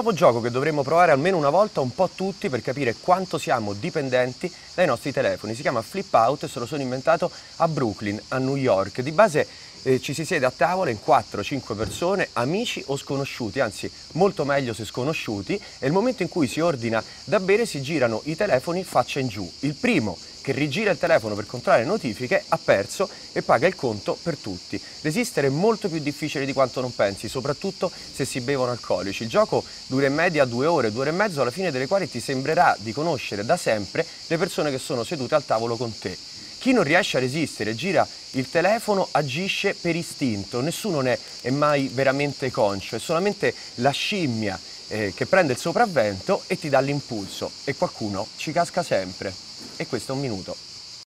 Nuovo gioco che dovremmo provare almeno una volta un po' tutti per capire quanto siamo dipendenti dai nostri telefoni. Si chiama Flip Out e se lo sono inventato a Brooklyn, a New York. Di base eh, ci si siede a tavola in 4-5 persone, amici o sconosciuti, anzi molto meglio se sconosciuti, e nel momento in cui si ordina da bere si girano i telefoni faccia in giù. Il primo che rigira il telefono per controllare le notifiche ha perso e paga il conto per tutti. Resistere è molto più difficile di quanto non pensi, soprattutto se si bevono alcolici. Il gioco dura in media due ore, due ore e mezzo, alla fine delle quali ti sembrerà di conoscere da sempre le persone che sono sedute al tavolo con te. Chi non riesce a resistere, gira il telefono, agisce per istinto, nessuno ne è mai veramente conscio, è solamente la scimmia eh, che prende il sopravvento e ti dà l'impulso e qualcuno ci casca sempre. E questo è un minuto.